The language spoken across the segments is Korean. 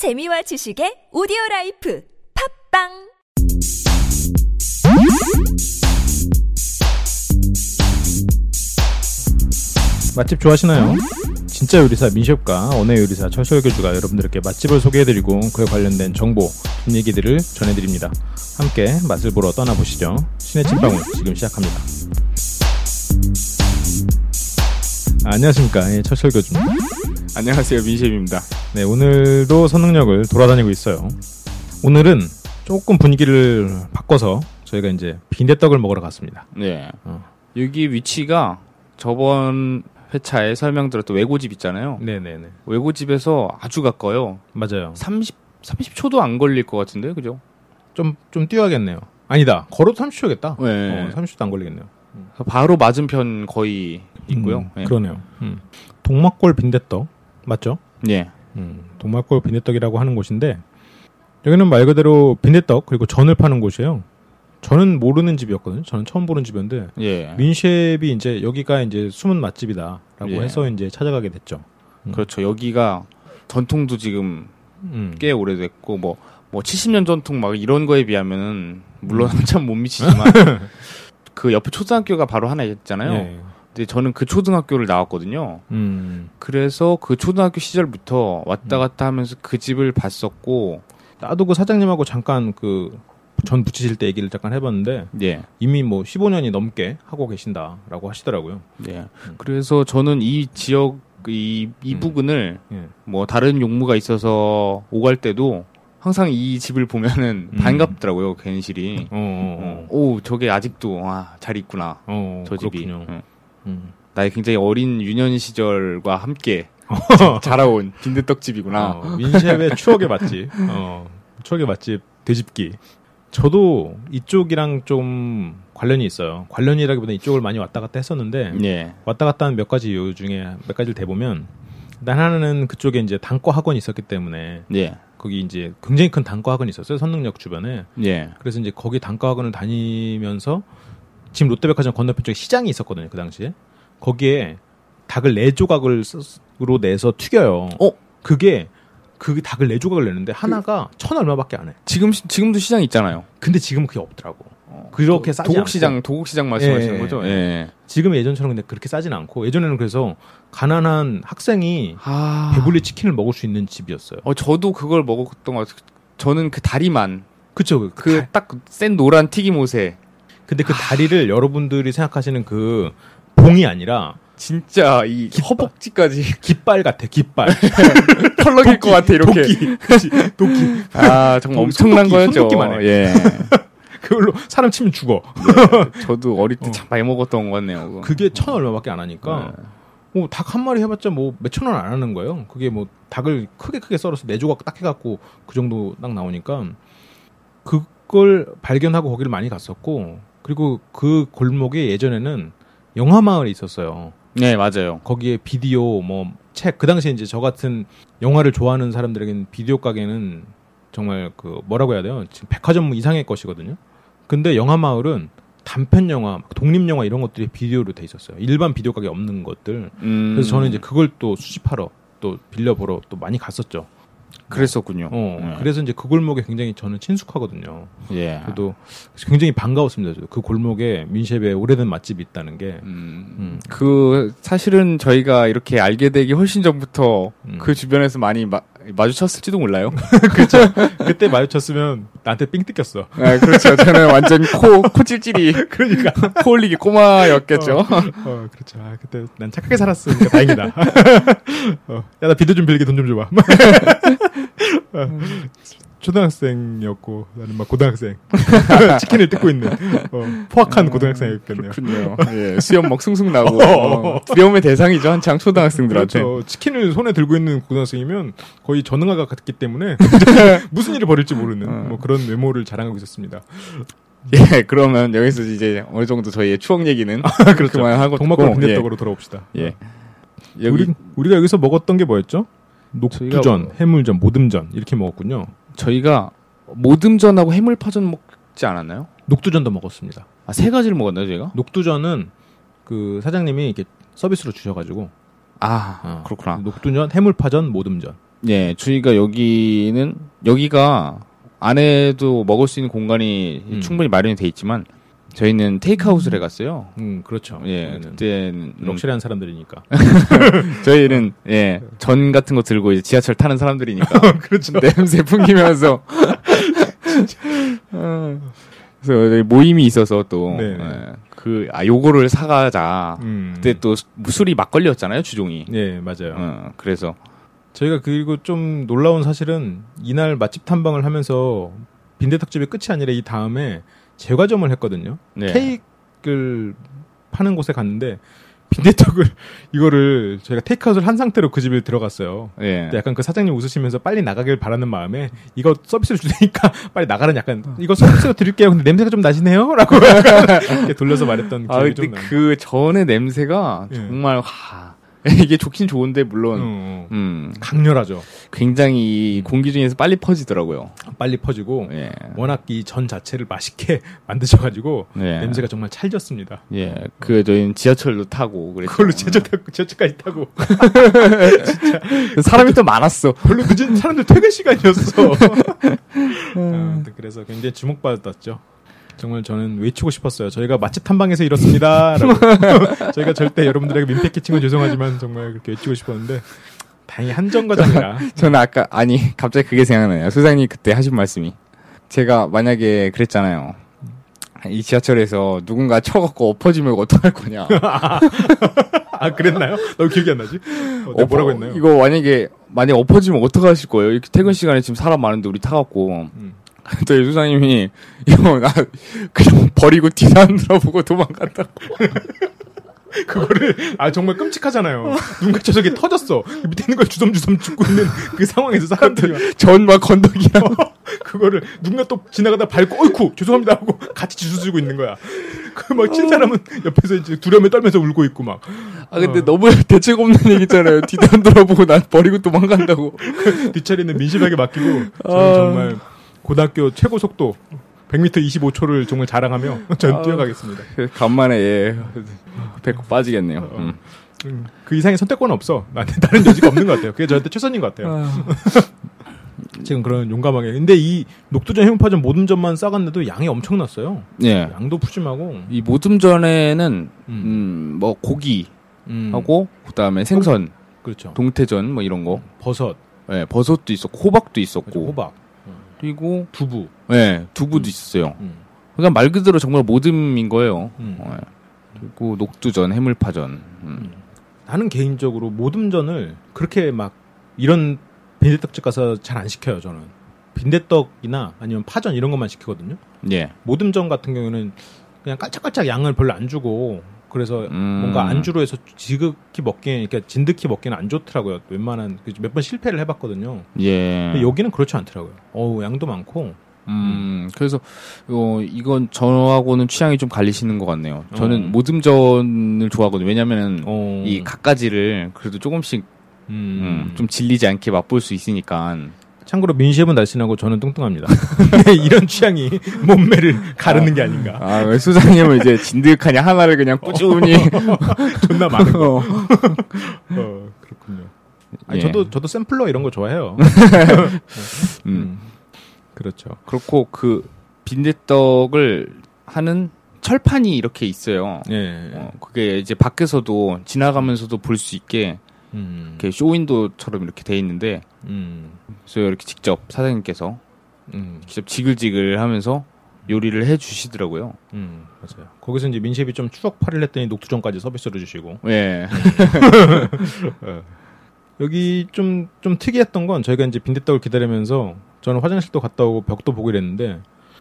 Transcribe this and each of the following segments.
재미와 지식의 오디오 라이프 팟빵 맛집 좋아하시나요? 진짜 요리사 민셰프가 언어 요리사 철철 교주가 여러분들께 맛집을 소개해드리고 그에 관련된 정보, 뒷얘기들을 전해드립니다. 함께 맛을 보러 떠나보시죠. 신의 침방울 지금 시작합니다. 아, 안녕하십니까. 예, 철철 교주입니다. 안녕하세요 민셰입니다. 네, 오늘도 선능력을 돌아다니고 있어요. 오늘은 조금 분위기를 바꿔서 저희가 이제 빈대떡을 먹으러 갔습니다. 네. 어. 여기 위치가 저번 회차에 설명드렸던 외고집 있잖아요. 네네네. 외고집에서 아주 가까워요. 맞아요. 30 30초도 안 걸릴 것 같은데 그죠? 좀, 좀 뛰어야겠네요. 아니다. 걸어도 30초겠다. 네. 어, 30초도 안 걸리겠네요. 바로 맞은편 거의 있고요. 음, 네. 그러네요. 음. 동막골 빈대떡 맞죠? 예. 음, 동막골 빈대떡이라고 하는 곳인데 여기는 말 그대로 빈대떡 그리고 전을 파는 곳이에요. 저는 모르는 집이었거든요. 저는 처음 보는 집이었는데 예. 민셰프이 이제 여기가 이제 숨은 맛집이다라고 예. 해서 이제 찾아가게 됐죠. 음. 그렇죠. 여기가 전통도 지금 음. 꽤 오래됐고 뭐뭐 70년 전통 막 이런 거에 비하면은 물론 한참 못 미치지만 그 옆에 초등학교가 바로 하나 있잖아요. 예. 근데 저는 그 초등학교를 나왔거든요. 음. 그래서 그 초등학교 시절부터 왔다 갔다 하면서 그 집을 봤었고, 나도 그 사장님하고 잠깐 그 전 붙이실 때 얘기를 잠깐 해봤는데 예, 이미 뭐 15년이 넘게 하고 계신다라고 하시더라고요. 예. 그래서 저는 이 지역 이, 이 음. 부근을 예. 뭐 다른 용무가 있어서 오갈 때도 항상 이 집을 보면은 음. 반갑더라고요 괜시리. 어, 어, 어. 오 저게 아직도 아, 잘 있구나 어, 저 집이. 그렇군요. 응. 음. 나의 굉장히 어린 유년 시절과 함께 자라온 빈대떡집이구나. 어, 민셰의 추억의 맛집. 어, 추억의 맛집 돼집기. 저도 이쪽이랑 좀 관련이 있어요. 관련이라기보다 이쪽을 많이 왔다 갔다 했었는데 예, 왔다 갔다 한 몇 가지 이유 중에 몇 가지를 대보면 일단 하나는 그쪽에 이제 단과 학원이 있었기 때문에 예, 거기 이제 굉장히 큰 단과 학원이 있었어요. 선능력 주변에. 예, 그래서 이제 거기 단과 학원을 다니면서 지금 롯데백화점 건너편 쪽에 시장이 있었거든요. 그 당시에. 거기에 닭을 네 조각을 으로 내서 튀겨요. 어? 그게 그 닭을 네 조각을 내는데 하나가 천 얼마밖에 안 해. 지금 시- 지금도 시장 있잖아요. 근데 지금 그게 없더라고. 그렇게 싸지 도곡 시장 도곡 시장 말씀하시는 예, 거죠? 예. 예. 지금 예전처럼 근데 그렇게 싸진 않고 예전에는 그래서 가난한 학생이 아. 배불리 치킨을 먹을 수 있는 집이었어요. 어 저도 그걸 먹었던 것 같아요. 저는 그 다리만 그쵸? 그딱센 노란 튀김옷에 근데 그 다리를 여러분들이 생각하시는 그 봉이 아니라 진짜 이 허벅지까지 깃발 같아, 깃발. 털럭일 것 같아 이렇게. 도끼. 그치, 도끼. 아 정말 도- 엄청난 거였죠. 예. 그걸로 사람 치면 죽어. 저도 어릴 때참 많이 먹었던 것 같네요. 그거. 그게 천 얼마밖에 안 하니까. 네. 뭐닭 한 마리 해봤자 뭐 몇천 원 안 하는 거예요. 그게 뭐 닭을 크게 크게 썰어서 네 조각 딱 해갖고 그 정도 딱 나오니까 그걸 발견하고 거기를 많이 갔었고 그리고 그 골목에 예전에는 영화 마을이 있었어요. 네 맞아요. 거기에 비디오 뭐 책 그 당시에 이제 저 같은 영화를 좋아하는 사람들에게는 비디오 가게는 정말 그 뭐라고 해야 돼요? 지금 백화점 이상의 것이거든요. 근데 영화 마을은 단편 영화, 막 독립 영화 이런 것들이 비디오로 돼 있었어요. 일반 비디오 가게 없는 것들. 음, 그래서 저는 이제 그걸 또 수집하러 또 빌려 보러 또 많이 갔었죠. 그랬었군요. 어. 네. 그래서 이제 그 골목에 굉장히 저는 친숙하거든요. 예. 저도 굉장히 반가웠습니다. 저도. 그 골목에 민셰의 오래된 맛집이 있다는 게. 음, 음. 그 사실은 저희가 이렇게 알게 되기 훨씬 전부터 음. 그 주변에서 많이 마, 마주쳤을지도 몰라요. 그때 마주쳤으면 나한테 삥 뜯겼어. 네, 그렇죠. 저는 완전 코, 코 찔찔이, 그러니까. 코 올리기 꼬마였겠죠. 어, 그렇죠. 아, 그때 난 착하게 살았으니까 다행이다. 어, 야, 나 비도 좀 빌게 돈 좀 줘봐. 어, 초등학생이었고 나는 막 고등학생. 치킨을 뜯고 있는 어, 포악한 고등학생이었겠네요. 그렇군요. 예, 수염 막 숭숭 나고 어. 어, 두려움의 대상이죠 한창 초등학생들한테. 그렇죠. 치킨을 손에 들고 있는 고등학생이면 거의 전능아가 같기 때문에 무슨 일을 벌일지 모르는 어. 뭐 그런 외모를 자랑하고 있었습니다. 예, 그러면 여기서 이제 어느 정도 저희의 추억 얘기는 그렇죠. 그만하고 동막골 빈대떡으로 돌아옵시다. 예, 예. 우리 여기 우리가 여기서 먹었던 게 뭐였죠? 녹두전, 해물전, 모듬전 이렇게 먹었군요. 저희가 모듬전하고 해물파전 먹지 않았나요? 녹두전도 먹었습니다. 아, 세 가지를 먹었나요, 저희가? 녹두전은 그 사장님이 이렇게 서비스로 주셔가지고 아, 어, 그렇구나. 녹두전, 해물파전, 모듬전 예, 저희가 여기는 여기가 안에도 먹을 수 있는 공간이 음. 충분히 마련이 돼 있지만 저희는 테이크아웃을 해갔어요. 음, 그렇죠. 예, 그때는 음, 럭셔리한 사람들이니까. 저희는 예, 전 같은 거 들고 이제 지하철 타는 사람들이니까 그렇죠. 냄새 풍기면서 어, 그래서 모임이 있어서 또 네. 예, 그, 아, 요거를 사가자. 음. 그때 또 술이 막걸리였잖아요, 주종이. 예, 맞아요. 어, 그래서 저희가 그리고 좀 놀라운 사실은 이날 맛집 탐방을 하면서 빈대떡집이 끝이 아니라 이 다음에 제과점을 했거든요. 네. 케이크를 파는 곳에 갔는데 빈대떡을 이거를 저희가 테이크아웃을 한 상태로 그 집에 들어갔어요. 예. 약간 그 사장님 웃으시면서 빨리 나가길 바라는 마음에 이거 서비스를 주니까 빨리 나가는 약간 이거 서비스로 드릴게요. 근데 냄새가 좀 나시네요? 라고 약간 이렇게 돌려서 말했던 아, 기억이 근데 좀 나요. 그 전의 냄새가 예. 정말, 하, 이게 좋긴 좋은데, 물론, 어, 어. 음, 강렬하죠. 굉장히 이 공기 중에서 빨리 퍼지더라고요. 빨리 퍼지고 예. 워낙 이 전 자체를 맛있게 만드셔가지고 예. 냄새가 정말 찰졌습니다. 예. 그, 저희는 지하철도 타고, 그랬죠. 그걸로 제철 타고 제철까지 타고 사람이 또 많았어. 별로 늦은 사람들 퇴근 시간이었어. 아무튼 그래서 굉장히 주목받았죠. 정말 저는 외치고 싶었어요. 저희가 맛집 탐방에서 이렇습니다. 라고. 저희가 절대 여러분들에게 민폐 끼친 건 죄송하지만 정말 그렇게 외치고 싶었는데 다행히 한 정거장이라 저는 아까, 아니, 갑자기 그게 생각나요. 소장님 그때 하신 말씀이. 제가 만약에 그랬잖아요. 이 지하철에서 누군가 쳐갖고 엎어지면 어떡할 거냐. 아 그랬나요? 너 기억이 안 나지? 어, 뭐라고 했나요? 이거 만약에, 만약에 엎어지면 어떡하실 거예요? 이렇게 퇴근 시간에 지금 사람 많은데 우리 타갖고. 음. 또 소장님이, 이거 나 그냥 버리고 뒤도 안 돌아보고 도망간다고. 그거를 아 정말 끔찍하잖아요. 눈 갇혀서 이게 터졌어. 그 밑에 있는 걸 주섬주섬 죽고 있는 그 상황에서 사람들이 막 전막 건더기랑. 그거를 누군가 또 지나가다 밟고 어이쿠 죄송합니다 하고 같이 주워주고 있는 거야. 그막친 사람은 옆에서 이제 두려움에 떨면서 울고 있고 막 아, 근데 어. 너무 대책 없는 얘기잖아요. 뒤도 안 돌아보고 난 버리고 도망간다고. 뒷자리는 민심하게 맡기고 저는 아. 정말 고등학교 최고 속도 100m 25초를 정말 자랑하며 전 아. 뛰어가겠습니다. 간만에, 예. 배꼽 빠지겠네요. 음. 음, 그 이상의 선택권은 없어. 나한테 다른 여지가 없는 것 같아요. 그게 저한테 최선인 것 같아요. 지금 그런 용감하게. 근데 이 녹두전 해물파전 모든 점만 싸갔는데도 양이 엄청났어요. 예. 양도 푸짐하고. 이 모듬전에는, 음. 음, 뭐, 고기 음, 하고, 그 다음에 생선, 그렇죠. 동태전, 뭐 이런 거. 버섯, 예, 버섯도 있었고, 호박도 그렇죠. 있었고. 호박, 그리고, 두부. 예, 두부도 있었어요. 음. 그러니까 말 그대로 정말 모듬인 거예요. 음. 예. 그리고 녹두전, 해물파전. 음. 나는 개인적으로 모듬전을 그렇게 막 이런 빈대떡집 가서 잘 안 시켜요. 저는 빈대떡이나 아니면 파전 이런 것만 시키거든요. 예. 모듬전 같은 경우에는 그냥 깔짝깔짝 양을 별로 안 주고 그래서 음. 뭔가 안주로 해서 지극히 먹기에 그러니까 진득히 먹기는 안 좋더라고요. 웬만한 몇 번 실패를 해봤거든요. 예. 근데 여기는 그렇지 않더라고요. 어우 양도 많고 음, 그래서, 어, 이건 저하고는 취향이 좀 갈리시는 것 같네요. 저는 어. 모듬전을 좋아하거든요. 왜냐면은, 어, 이 각가지를 그래도 조금씩, 음, 음, 좀 질리지 않게 맛볼 수 있으니까. 참고로 민셰은 날씬하고 저는 뚱뚱합니다. 이런 취향이 몸매를 가르는 게 아닌가. 아, 왜 수장님은 이제 진득하니 하나를 그냥 꾸준히. 존나 많은 거. 어. 어, 그렇군요. 아니, 예. 저도 저도 샘플러 이런 거 좋아해요. 음. 그렇죠. 그렇고 그 빈대떡을 하는 철판이 이렇게 있어요. 예. 어, 그게 이제 밖에서도 지나가면서도 볼 수 있게 음. 이렇게 쇼윈도처럼 이렇게 돼 있는데 음. 그래서 이렇게 직접 사장님께서 음. 직접 지글지글 하면서 요리를 해 주시더라고요. 음. 맞아요. 거기서 이제 민셰이 좀 추억 팔이를 했더니 녹두전까지 서비스로 주시고. 예. 예. 여기 좀, 좀 특이했던 건 저희가 이제 빈대떡을 기다리면서 저는 화장실도 갔다 오고 벽도 보고 이랬는데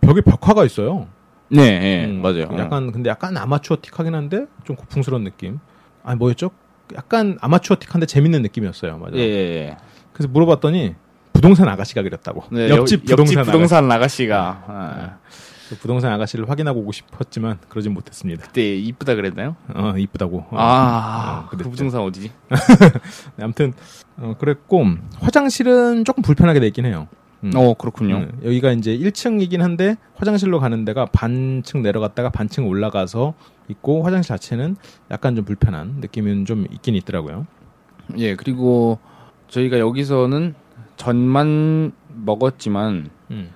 벽에 벽화가 있어요. 네, 예, 음, 맞아요. 약간 근데 약간 아마추어틱하긴 한데 좀 고풍스러운 느낌. 아니 뭐였죠? 약간 아마추어틱한데 재밌는 느낌이었어요. 맞아요. 예, 예, 예. 그래서 물어봤더니 부동산 아가씨가 그랬다고. 네, 옆집 옆- 부동산, 옆집 부동산 아가씨가 아, 아가씨. 부동산 아가씨를 확인하고 오고 싶었지만 그러진 못했습니다. 그때 이쁘다 그랬나요? 어 이쁘다고. 어. 아, 어, 그. 부동산 어디지? 네, 아무튼 어, 그랬고 화장실은 조금 불편하게 돼 있긴 해요. 음. 어, 그렇군요. 음, 여기가 이제 1층이긴 한데 화장실로 가는 데가 반층 내려갔다가 반층 올라가서 있고 화장실 자체는 약간 좀 불편한 느낌은 좀 있긴 있더라고요. 예, 그리고 저희가 여기서는 전만 먹었지만 음.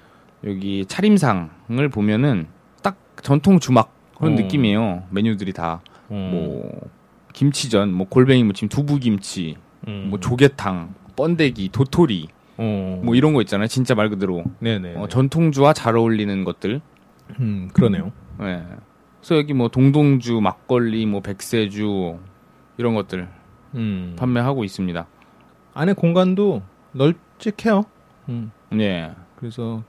여기 차림상을 보면은 딱 전통 주막 그런 어. 느낌이에요. 메뉴들이 다 어. 뭐 김치전, 뭐 골뱅이 무침, 두부김치, 음. 뭐 조개탕, 번데기, 도토리 어. 뭐 이런 거 있잖아요. 진짜 말 그대로 네네. 어, 전통주와 잘 어울리는 것들. 음, 그러네요. 예. 그래서 여기 뭐 동동주, 막걸리, 뭐 백세주 이런 것들 음. 판매하고 있습니다. 안에 공간도 널찍해요. 음. 예. 그래서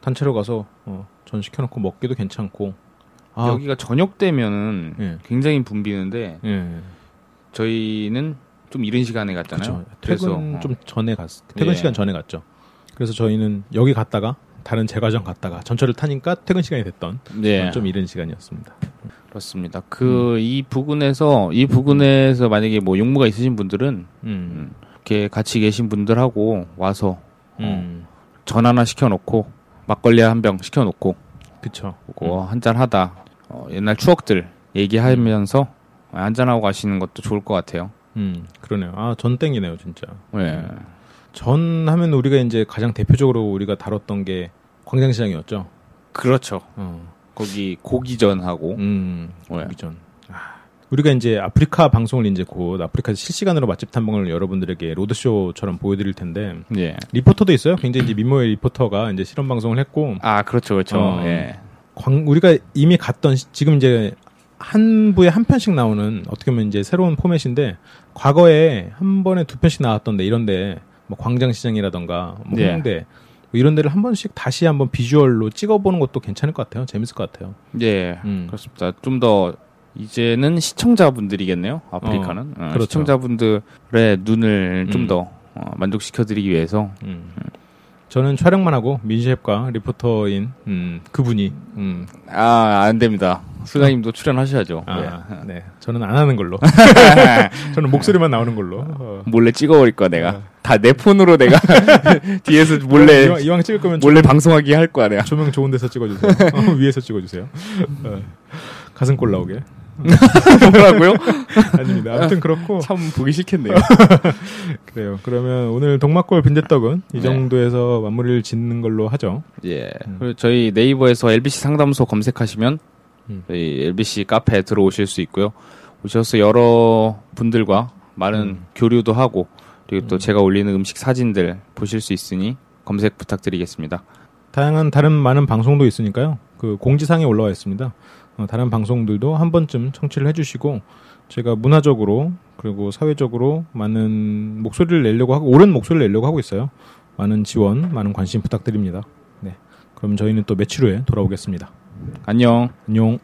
단체로 가서 어, 전 시켜놓고 먹기도 괜찮고. 아, 여기가 저녁 되면은 예. 굉장히 붐비는데 예. 저희는 좀 이른 시간에 갔잖아요. 그래서 퇴근 어, 좀 전에 갔. 퇴근 예. 시간 전에 갔죠. 그래서 저희는 여기 갔다가 다른 제과점 갔다가 전철을 타니까 퇴근 시간이 됐던 예. 좀 이른 시간이었습니다. 그렇습니다. 그이 부근에서 이 부근에서 만약에 뭐 용무가 있으신 분들은 음. 이렇게 같이 계신 분들하고 와서 음. 전 하나 시켜놓고 막걸리 한 병 시켜놓고 그쵸. 그거 한잔 하다 어, 옛날 추억들 얘기하면서 한잔 하고 가시는 것도 좋을 것 같아요. 음. 그러네요. 아, 전 땡기네요, 진짜. 예. 전 하면 우리가 이제 가장 대표적으로 우리가 다뤘던 게 광장시장이었죠. 그렇죠. 어. 거기 고기전하고 음. 예. 이전. 아, 우리가 이제 아프리카 방송을 이제 곧 아프리카 실시간으로 맛집 탐방을 여러분들에게 로드쇼처럼 보여드릴 텐데 예. 리포터도 있어요. 굉장히 이제 민모의 리포터가 이제 실험 방송을 했고 아 그렇죠 그렇죠. 어. 예. 광, 우리가 이미 갔던 시- 지금 이제 한 부에 한 편씩 나오는 어떻게 보면 이제 새로운 포맷인데 과거에 한 번에 두 편씩 나왔던데 이런데 뭐 광장시장이라던가 뭐 예. 홍대 뭐 이런 데를 한 번씩 다시 한번 비주얼로 찍어보는 것도 괜찮을 것 같아요. 재밌을 것 같아요. 예. 음. 그렇습니다. 좀 더 이제는 시청자분들이겠네요. 아프리카는 어, 그렇죠. 시청자분들의 눈을 좀 음. 더 어, 만족시켜드리기 위해서 음. 저는 촬영만 하고 민셰프과 리포터인 음, 그분이 음, 아안 됩니다. 수장님도 출연하셔야죠. 아, 예. 네 저는 안 하는 걸로 저는 목소리만 나오는 걸로 어. 몰래 찍어버릴 거야 내가. 어. 다내 폰으로 내가 뒤에서 몰래 이왕, 이왕 찍을 거면 몰래 방송하기 할 거야 내가. 조명 좋은 데서 찍어주세요. 어, 위에서 찍어주세요. 어, 가슴골 나오게. 뭐라고요? 아닙니다. 아무튼 그렇고 참 보기 싫겠네요. 그래요. 그러면 오늘 동막골 빈대떡은 이 네. 정도에서 마무리를 짓는 걸로 하죠. 예. 그리고 저희 네이버에서 LBC 상담소 검색하시면 음. 저희 LBC 카페에 들어오실 수 있고요. 오셔서 여러 분들과 많은 음. 교류도 하고 그리고 또 제가 올리는 음식 사진들 보실 수 있으니 검색 부탁드리겠습니다. 다양한 다른 많은 방송도 있으니까요. 그 공지사항에 올라와 있습니다. 어, 다른 방송들도 한 번쯤 청취를 해주시고 제가 문화적으로 그리고 사회적으로 많은 목소리를 내려고 하고 옳은 목소리를 내려고 하고 있어요. 많은 지원, 많은 관심 부탁드립니다. 네, 그럼 저희는 또 며칠 후에 돌아오겠습니다. 안녕. 안녕.